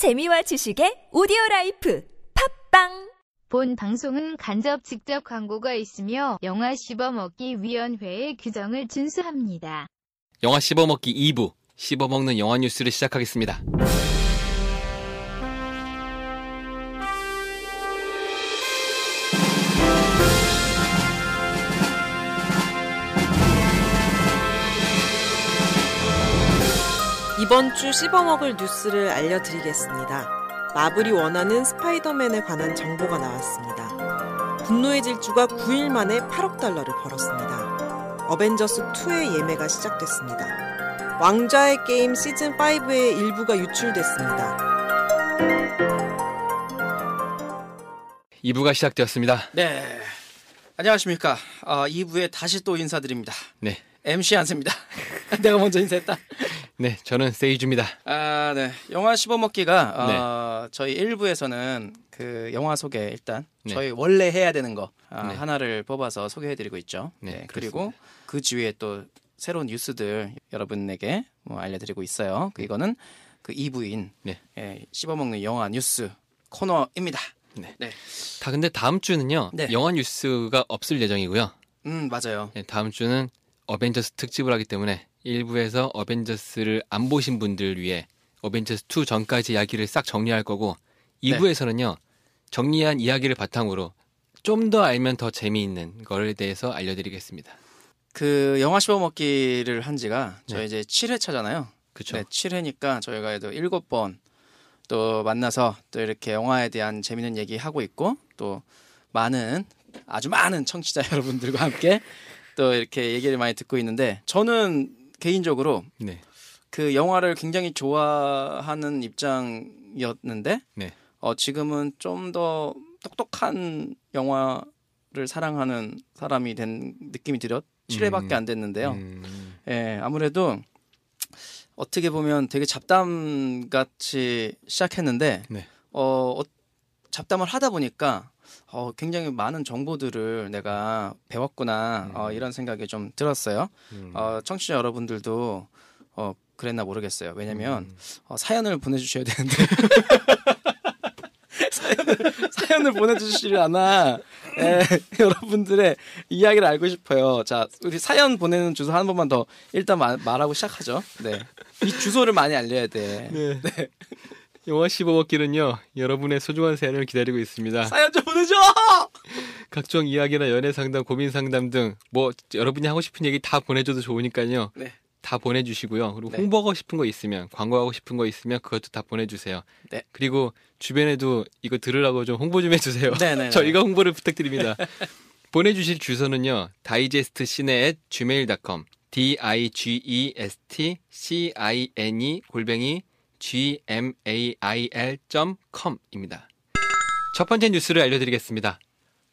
재미와 지식의 오디오 life 팟빵 본 방송은 간접 직접 광고가 있으며 영화 씹어먹기 위원회의 규정을 준수합니다. 영화 씹어먹기 2부 씹어먹는 영화 뉴스를 시작하겠습니다. 이번 주 씹어먹을 뉴스를 알려드리겠습니다. 마블이 원하는 스파이더맨에 관한 정보가 나왔습니다. 분노의 질주가 9일 만에 8억 달러를 벌었습니다. 어벤져스2의 예매가 시작됐습니다. 왕좌의 게임 시즌5의 일부가 유출됐습니다. 2부가 시작되었습니다. 네. 안녕하십니까. 어, 2부에 다시 또 인사드립니다. 네. MC 안세입니다. 내가 먼저 인사했다. 네, 저는 세이주입니다. 아, 네. 영화 씹어먹기가 어, 저희 1부에서는 그 영화 소개 일단 네. 저희 원래 해야 되는 거 아, 네. 하나를 뽑아서 소개해드리고 있죠. 네, 네. 그리고 그 주위에 또 새로운 뉴스들 여러분에게 뭐 알려드리고 있어요. 그 이거는 그 2부인 네. 예, 씹어먹는 영화 뉴스 코너입니다. 네. 네. 다 근데 다음 주는요. 네. 영화 뉴스가 없을 예정이고요. 음, 맞아요. 네, 다음 주는 어벤져스 특집을 하기 때문에 1부에서 어벤져스를 안 보신 분들 위해 어벤져스 2 전까지 이야기를 싹 정리할 거고 2부에서는요. 정리한 이야기를 바탕으로 좀 더 알면 더 재미있는 거에 대해서 알려드리겠습니다. 그 영화 씹어먹기를 한 지가 저희 네. 이제 7회차잖아요. 그렇죠? 네, 7회니까 저희가 또 7번 또 만나서 또 이렇게 영화에 대한 재밌는 얘기 하고 있고 또 많은 아주 많은 청취자 여러분들과 함께 또 이렇게 얘기를 많이 듣고 있는데 저는 개인적으로 네. 그 영화를 굉장히 좋아하는 입장이었는데 네. 어, 지금은 좀 더 똑똑한 영화를 사랑하는 사람이 된 느낌이 들었 7회밖에 음. 안 됐는데요. 음, 예, 아무래도 어떻게 보면 되게 잡담 같이 시작했는데 네. 어, 어, 잡담을 하다 보니까 어, 굉장히 많은 정보들을 내가 배웠구나 어, 이런 생각이 좀 들었어요. 음. 어, 청취자 여러분들도 어, 그랬나 모르겠어요. 왜냐면 음. 어, 사연을 보내주셔야 되는데 사연을, 사연을 보내주시질 않아. 예, 여러분들의 이야기를 알고 싶어요. 자, 우리 사연 보내는 주소 한 번만 더 일단 마- 말하고 시작하죠. 네, 이 주소를 많이 알려야 돼. 네. 영화 씹어먹기는요. 여러분의 소중한 사연을 기다리고 있습니다. 사연 좀 보내줘. 각종 이야기나 연애 상담, 고민 상담 등 뭐 여러분이 하고 싶은 얘기 다 보내줘도 좋으니까요. 네. 다 보내주시고요. 그리고 네. 홍보하고 싶은 거 있으면 광고하고 싶은 거 있으면 그것도 다 보내주세요. 네. 그리고 주변에도 이거 들으라고 좀 홍보 좀 해주세요. 네네. 저희가 홍보를 부탁드립니다. 보내주실 주소는요. 다이제스트 시네 gmail.com d i g e s t c i n e 골뱅이 g m a i l com입니다. 첫 번째 뉴스를 알려드리겠습니다.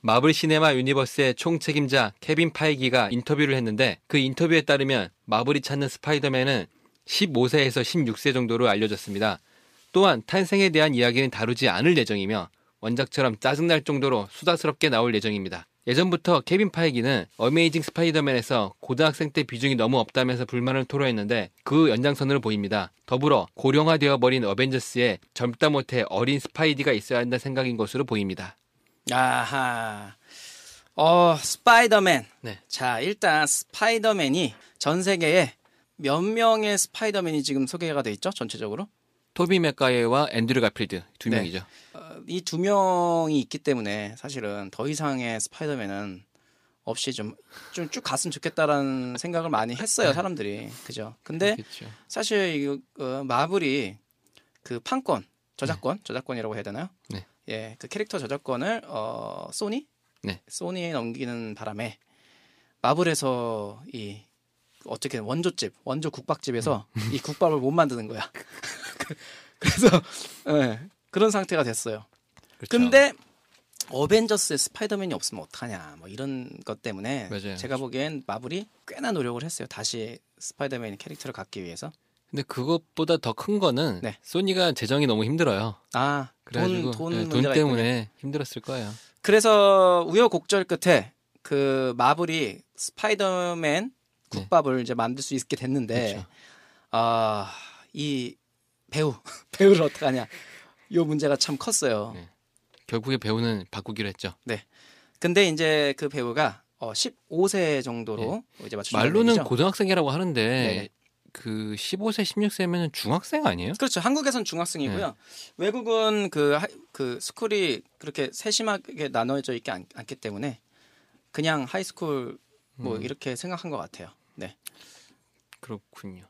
마블 시네마 유니버스의 총책임자 케빈 파이기가 인터뷰를 했는데 그 인터뷰에 따르면 마블이 찾는 스파이더맨은 15세에서 16세 정도로 알려졌습니다. 또한 탄생에 대한 이야기는 다루지 않을 예정이며 원작처럼 짜증날 정도로 수다스럽게 나올 예정입니다. 예전부터 케빈 파이기는 어메이징 스파이더맨에서 고등학생 때 비중이 너무 없다면서 불만을 토로했는데 그 연장선으로 보입니다. 더불어 고령화되어 버린 어벤져스에 젊다 못해 어린 스파이디가 있어야 한다는 생각인 것으로 보입니다. 아하. 어, 스파이더맨. 네. 자, 일단 스파이더맨이 전 세계에 몇 명의 스파이더맨이 지금 소개가 돼 있죠? 전체적으로? 토비 맥과이어와 앤드류 가필드 두 네. 명이죠. 이 두 명이 있기 때문에 사실은 더 이상의 스파이더맨은 없이 좀 좀 쭉 갔으면 좋겠다라는 생각을 많이 했어요, 사람들이. 그죠? 근데 그렇죠. 사실 이거 어, 마블이 그 판권, 저작권, 저작권이라고 해야 되나요? 네. 예, 그 캐릭터 저작권을 어, 소니? 네. 소니에 넘기는 바람에 마블에서 이 어떻게 원조집, 원조 국밥집에서 음. 이 국밥을 못 만드는 거야. 그래서 예, 그런 상태가 됐어요. 그렇죠. 근데 어벤져스에 스파이더맨이 없으면 어떡하냐 뭐 이런 것 때문에 맞아요. 제가 보기엔 마블이 꽤나 노력을 했어요. 다시 스파이더맨 캐릭터를 갖기 위해서. 근데 그것보다 더 큰 거는 네. 소니가 재정이 너무 힘들어요. 아, 그래가지고 돈, 돈, 네, 돈 때문에 있군요. 힘들었을 거예요. 그래서 우여곡절 끝에 그 마블이 스파이더맨 국밥을 이제 만들 수 있게 됐는데 그렇죠. 아, 이 배우 배우를 어떡하냐? 요 문제가 참 컸어요. 네. 결국에 배우는 바꾸기로 했죠. 근데 이제 그 배우가 어, 15세 정도로 이제 맞추는 네. 말로는 얘기죠. 고등학생이라고 하는데 네네. 그 15세, 16세면 중학생 아니에요? 그렇죠. 한국에선 중학생이고요. 네. 외국은 그, 하- 그 school이 그렇게 세심하게 나눠져 있지 않, 기 때문에 그냥 high school 뭐 음. 이렇게 생각한 것 같아요. 네. 그렇군요.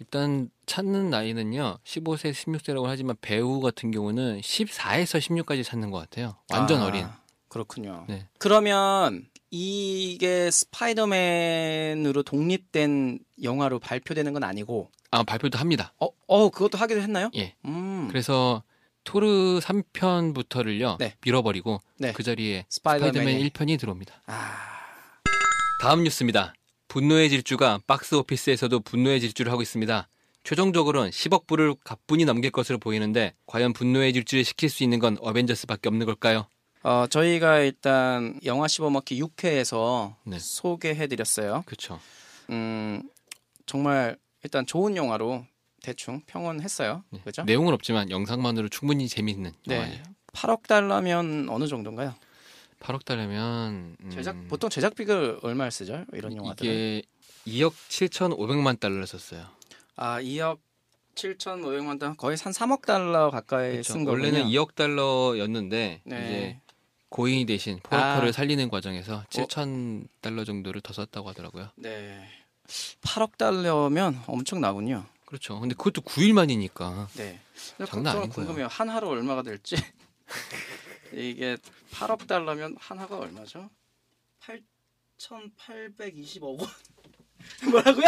일단 찾는 나이는요. 15세, 16세라고 하지만 배우 같은 경우는 14에서 16까지 찾는 것 같아요. 완전 아, 어린. 그렇군요. 네. 그러면 이게 스파이더맨으로 독립된 영화로 발표되는 건 아니고 아 발표도 합니다. 어, 어 그것도 하기도 했나요? 예. 음. 그래서 토르 3편부터를요 네. 밀어버리고 네. 그 자리에 스파이더맨이- 스파이더맨 1편이 들어옵니다. 아, 다음 뉴스입니다. 분노의 질주가 박스 오피스에서도 분노의 질주를 하고 있습니다. 최종적으로는 10억 불을 가뿐히 넘길 것으로 보이는데 과연 분노의 질주를 식힐 수 있는 건 어벤져스밖에 없는 걸까요? 어, 저희가 일단 영화 씹어먹기 6회에서 네. 소개해드렸어요. 그렇죠. 음, 정말 일단 좋은 영화로 대충 평언했어요. 네. 그죠? 내용은 없지만 영상만으로 충분히 재미있는 네. 영화예요. 8억 달러면 어느 정도인가요? 8억 달러면 음, 제작 보통 제작비가 얼마를 쓰죠? 이런 영화들은 이게 2억 7,500만 달러를 썼어요. 아 2억 7,500만 달러 거의 한 3억 달러 가까이 그렇죠. 쓴 거군요. 원래는 2억 달러였는데 네. 이제 고인이 대신 포르커를 아. 살리는 과정에서 7천 달러 정도를 더 썼다고 하더라고요. 네. 8억 달러면 엄청 나군요. 그렇죠. 근데 그것도 9일 만이니까 네. 장난 좀 아닌 거예요. 궁금해요. 한 하루 얼마가 될지. 이게 8억 달러면 한 하가 얼마죠? 8,820억 원. 뭐라고요?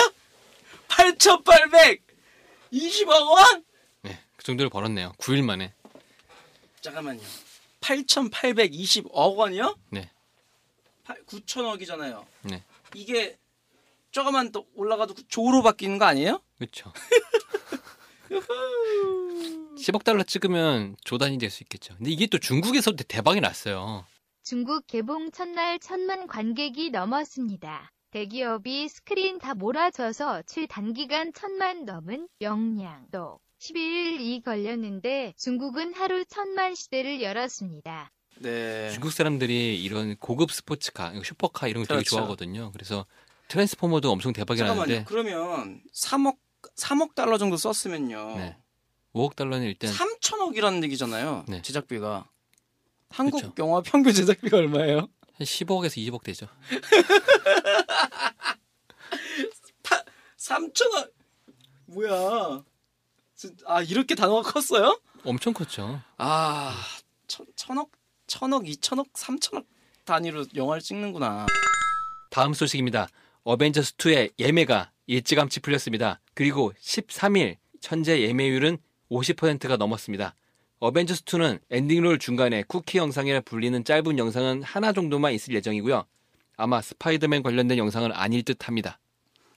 8,820억 원? 네, 그 정도를 벌었네요. 9일 만에. 잠깐만요. 8,820억 원이요? 네. 9천억이잖아요. 네. 이게 조금만 더 올라가도 조로 바뀌는 거 아니에요? 그렇죠. 10억 달러 찍으면 조단이 될 수 있겠죠. 근데 이게 또 중국에서 대박이 났어요. 중국 개봉 첫날 천만 관객이 넘었습니다. 대기업이 스크린 다 몰아줘서 최단기간 천만 넘은 영양 또 11일이 걸렸는데 중국은 하루 천만 시대를 열었습니다. 네. 중국 사람들이 이런 고급 스포츠카, 슈퍼카 이런 거 되게 그렇죠. 좋아하거든요. 그래서 트랜스포머도 엄청 대박이 잠깐만요. 나는데 그러면 3억 3억 달러 정도 썼으면요. 네. 5억 달러는 일단 3천억이라는 얘기잖아요. 네. 제작비가. 한국 그쵸. 영화 평균 제작비가 얼마예요? 한 15억에서 20억 되죠. 3천억. 뭐야? 진- 아 이렇게 단어가 컸어요? 엄청 컸죠. 아 천, 천억, 천억, 이천억, 삼천억 단위로 영화를 찍는구나. 다음 소식입니다. 어벤져스 2의 예매가 일찌감치 풀렸습니다. 그리고 13일 현재 예매율은 50%가 넘었습니다. 어벤져스 2는 엔딩롤 중간에 쿠키 영상이라 불리는 짧은 영상은 하나 정도만 있을 예정이고요. 아마 스파이더맨 관련된 영상은 아닐 듯 합니다.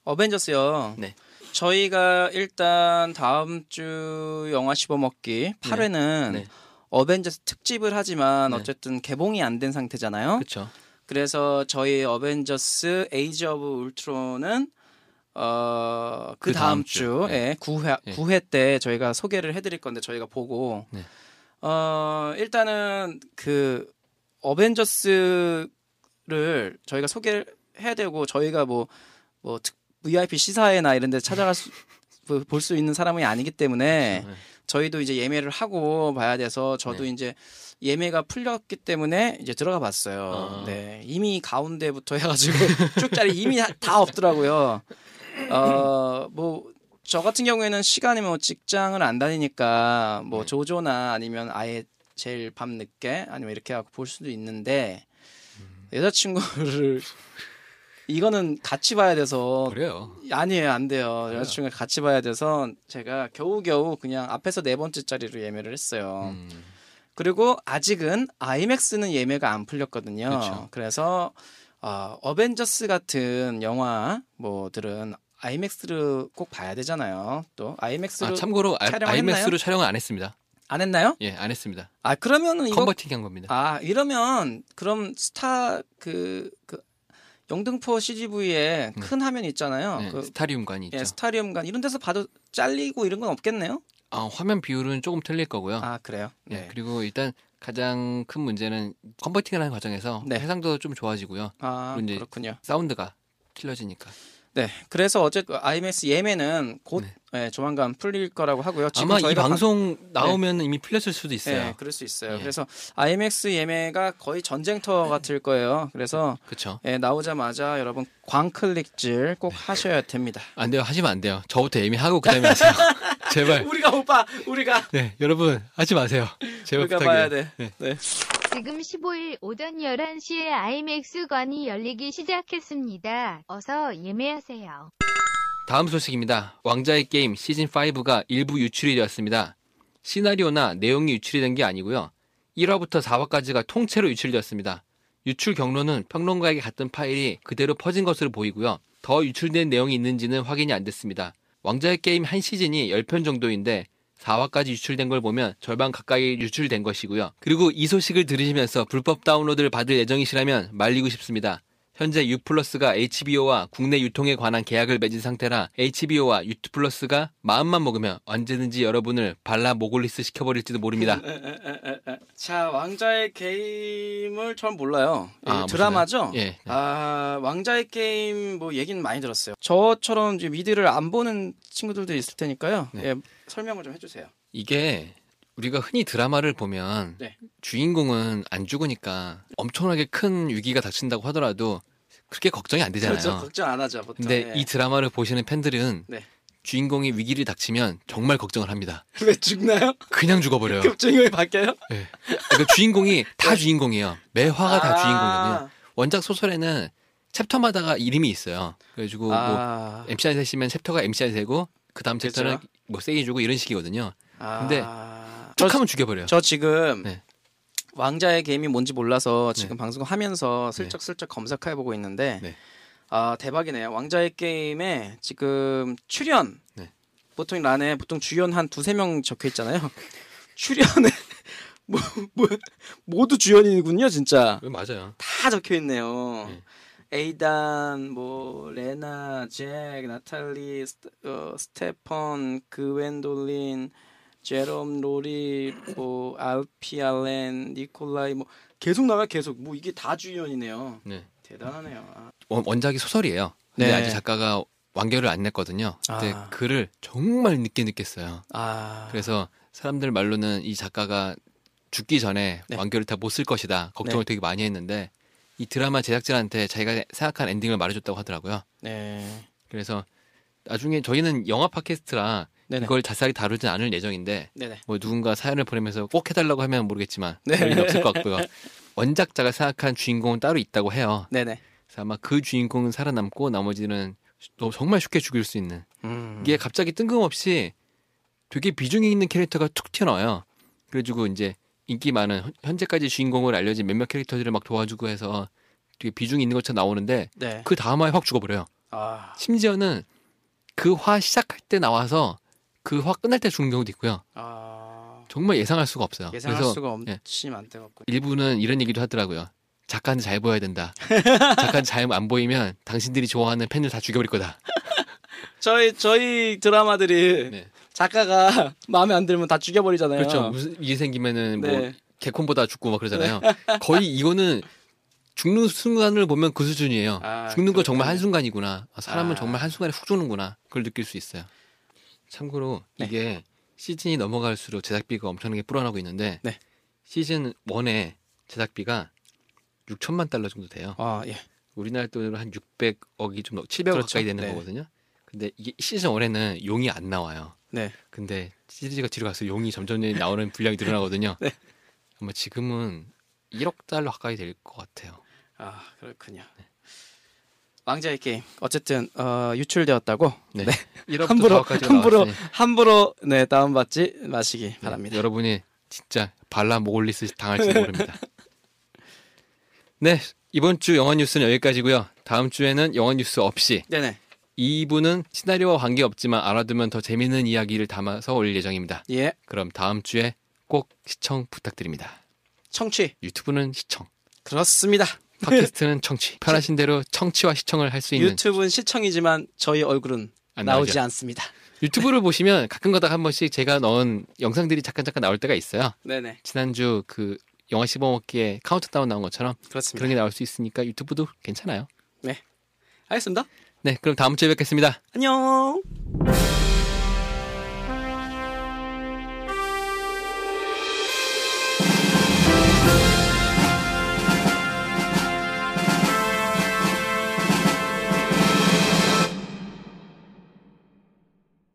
어벤져스요. 네. 저희가 일단 다음 주 영화 씹어먹기 8회는 네. 어벤져스 특집을 하지만 네. 어쨌든 개봉이 안 된 상태잖아요. 그렇죠. 그래서 저희 어벤져스 Age of Ultron은 어, 그그 다음 주. 주에 9회, 네. 9회 때 저희가 소개를 해드릴 건데 저희가 보고 네. 어, 일단은 그 어벤져스를 저희가 소개를 해야 되고 저희가 뭐, 뭐 특- VIP 시사회나 이런 데 찾아갈 수, 볼 수 있는 사람이 아니기 때문에 네. 저희도 이제 예매를 하고 봐야 돼서 저도 네. 이제 예매가 풀렸기 때문에 이제 들어가 봤어요. 아. 네. 이미 가운데부터 해가지고 쭉짜리 이미 다- 다 없더라고요. 어, 뭐, 저 같은 경우에는 시간이 뭐 직장을 안 다니니까 뭐 네. 조조나 아니면 아예 제일 밤 늦게 아니면 이렇게 하고 볼 수도 있는데 음. 여자친구를 이거는 같이 봐야 돼서 그래요. 아니에요, 안 돼요. 여자친구가 같이 봐야 돼서 제가 겨우겨우 그냥 앞에서 네 번째 자리로 예매를 했어요. 음, 그리고 아직은 아이맥스는 예매가 안 풀렸거든요. 그렇죠. 그래서 어, 어벤져스 같은 영화 뭐들은 아이맥스를 꼭 봐야 되잖아요. 또 아이맥스로 아, 참고로 아, 촬영을 IMAX로 촬영은 안 했습니다. 안 했나요? 예, 안 했습니다. 아 그러면은 이거 컨버팅 한 겁니다. 아 이러면 그럼 스타 그, 그 영등포 CGV에 네. 큰 화면 있잖아요. 네, 그 스타리움관이 있죠. 예, 스타리움관 이런 데서 봐도 잘리고 이런 건 없겠네요. 아, 화면 비율은 조금 틀릴 거고요. 아 그래요? 네. 그리고 일단 가장 큰 문제는 컨버팅을 하는 과정에서 네. 해상도도 좀 좋아지고요. 아 그렇군요. 사운드가 틀려지니까. 네. 그래서 어쨌든 IMAX 예매는 곧 네. 예, 조만간 풀릴 거라고 하고요. 아마 이 방송 나오면 이미 풀렸을 수도 있어요. 네, 그럴 수 있어요. 예. 그래서 IMAX 예매가 거의 전쟁터 같을 거예요. 그래서 그렇죠. 예, 나오자마자 여러분 광클릭질 꼭 하셔야 됩니다. 안 돼요. 하시면 안 돼요. 저부터 예매하고 그다음에 하세요. 제발. 우리가 오빠, 우리가 네, 여러분 하지 마세요. 제발 우리가 부탁해요. 봐야 돼. 네. 네. 지금 15일 오전 11시에 IMAX관이 열리기 시작했습니다. 어서 예매하세요. 다음 소식입니다. 왕자의 게임 시즌 5가 일부 유출이 되었습니다. 시나리오나 내용이 유출이 된 게 아니고요. 1화부터 4화까지가 통째로 유출되었습니다. 유출 경로는 평론가에게 갔던 파일이 그대로 퍼진 것으로 보이고요. 더 유출된 내용이 있는지는 확인이 안 됐습니다. 왕자의 게임 한 시즌이 10편 정도인데 4화까지 유출된 걸 보면 절반 가까이 유출된 것이고요. 그리고 이 소식을 들으시면서 불법 다운로드를 받을 예정이시라면 말리고 싶습니다. 현재 유플러스가 HBO와 국내 유통에 관한 계약을 맺은 상태라 HBO와 유플러스가 마음만 먹으면 언제든지 여러분을 발라 모골리스 시켜버릴지도 모릅니다. 자, 왕자의 게임을 전 몰라요. 예, 아, 드라마죠? 예. 아, 왕자의 게임 뭐 얘기는 많이 들었어요. 저처럼 이제 미드를 안 보는 친구들도 있을 테니까요. 네. 예, 설명을 좀 해주세요. 이게 우리가 흔히 드라마를 보면 네. 주인공은 안 죽으니까 엄청나게 큰 위기가 닥친다고 하더라도 그렇게 걱정이 안 되잖아요. 그렇죠. 걱정 안 하죠, 보통. 근데 예. 이 드라마를 보시는 팬들은 네. 주인공이 위기를 닥치면 정말 걱정을 합니다. 왜 죽나요? 그냥 죽어버려요. 갑자기 왜 바뀌어요? 네. 그러니까 주인공이 다 주인공이에요. 매 화가 다 아. 주인공이거든요. 원작 소설에는 챕터마다가 이름이 있어요. 그래가지고 뭐 아, MC 안세시면 챕터가 MC 안세고 그 다음 챕터는 그죠. 뭐 세게 주고 이런 식이거든요. 아. 근데 저, 툭하면 죽여버려요. 저 지금 네. 왕좌의 게임이 뭔지 몰라서 네. 지금 방송 하면서 슬쩍슬쩍 검색해 보고 있는데 네. 아 대박이네요. 왕좌의 게임에 지금 출연 네. 보통 란에 보통 주연 한 두세 명 적혀 있잖아요. 출연에 뭐, 뭐, 모두 주연이군요, 진짜. 네, 맞아요. 다 적혀 있네요. 네. 에이단, 뭐 레나, 잭, 나탈리, 스, 어, 스테펀, 그웬돌린, 제롬, 로리, 뭐 알피 알렌, 니콜라이 뭐 계속 나가 계속 뭐 이게 다 주연이네요. 네. 대단하네요. 아, 원- 원작이 소설이에요. 근데 네. 아직 작가가 완결을 안 냈거든요. 근데 아. 글을 정말 늦게 느꼈어요. 아, 그래서 사람들 말로는 이 작가가 죽기 전에 네. 완결을 다 못 쓸 것이다. 걱정을 되게 많이 했는데 이 드라마 제작진한테 자기가 생각한 엔딩을 말해줬다고 하더라고요. 네, 그래서 나중에 저희는 영화 팟캐스트라 네네, 이걸 자세하게 다루진 않을 예정인데 네네, 뭐 누군가 사연을 보내면서 꼭 해달라고 하면 모르겠지만 네. 그럴 일은 없을 것 같고요. 원작자가 생각한 주인공은 따로 있다고 해요. 네네. 그래서 아마 그 주인공은 살아남고 나머지는 또 정말 쉽게 죽일 수 있는 음, 이게 갑자기 뜬금없이 되게 비중이 있는 캐릭터가 툭 튀어나와요. 그래가지고 이제 인기 많은 현- 현재까지 주인공을 알려진 몇몇 캐릭터들을 막 도와주고 해서 되게 비중이 있는 것처럼 나오는데 네, 그 다음 화에 확 죽어버려요. 아, 심지어는 그 화 시작할 때 나와서 그 화 끝날 때 죽는 경우도 있고요. 아, 정말 예상할 수가 없어요. 예상할 그래서 수가 예. 없지 많대 갖고. 일부는 이런 얘기도 하더라고요. 작가는 잘 보여야 된다. 작가는 잘 안 보이면 당신들이 좋아하는 팬들 다 죽여버릴 거다. 저희 저희 드라마들이 네. 작가가 마음에 안 들면 다 죽여버리잖아요. 그렇죠. 무슨 일이 생기면은 뭐 네. 개콘보다 죽고 막 그러잖아요. 거의 이거는 죽는 순간을 보면 그 수준이에요. 아, 죽는 거 정말 그렇군요. 한순간이구나. 아, 사람은 아. 정말 한 순간에 훅 죽는구나. 그걸 느낄 수 있어요. 참고로 네. 이게 시즌이 넘어갈수록 제작비가 엄청나게 불어나고 있는데 네. 시즌 1의 제작비가 6천만 달러 정도 돼요. 아 예. 우리나라 돈으로 한 600억이 좀 넘, 700억 그렇죠. 가까이 되는 네. 거거든요. 근데 이게 시즌 1에는 용이 안 나와요. 네. 근데 시리즈가 뒤로 가서 용이 점점 나오는 분량이 늘어나거든요. 네. 아마 지금은 1억 달러 가까이 될 것 같아요. 아 그렇군요. 왕자의 게임 어쨌든 어, 유출되었다고 네. 네. 1억부터 함부로 4억까지 함부로 나왔으니 함부로 네 다운받지 마시기 네, 바랍니다. 여러분이 진짜 발라 모골리스 당할지 모릅니다. 네, 이번 주 영화 뉴스는 여기까지고요. 다음 주에는 영화 뉴스 없이 네네. 2부는 시나리오와 관계없지만 알아두면 더 재밌는 이야기를 담아서 올릴 예정입니다. 예. 그럼 다음 주에 꼭 시청 부탁드립니다. 청취. 유튜브는 시청. 그렇습니다. 팟캐스트는 청취. 편하신 대로 청취와 시청을 할 수 있는. 유튜브는 시청이지만 저희 얼굴은 나오지 않습니다. 유튜브를 보시면 가끔가다 한 번씩 제가 넣은 영상들이 잠깐 잠깐 나올 때가 있어요. 네네. 지난주 그 영화 씹어먹기에 카운트다운 나온 것처럼 그렇습니다. 그런 게 나올 수 있으니까 유튜브도 괜찮아요. 네. 알겠습니다. 네, 그럼 다음 주에 뵙겠습니다. 안녕.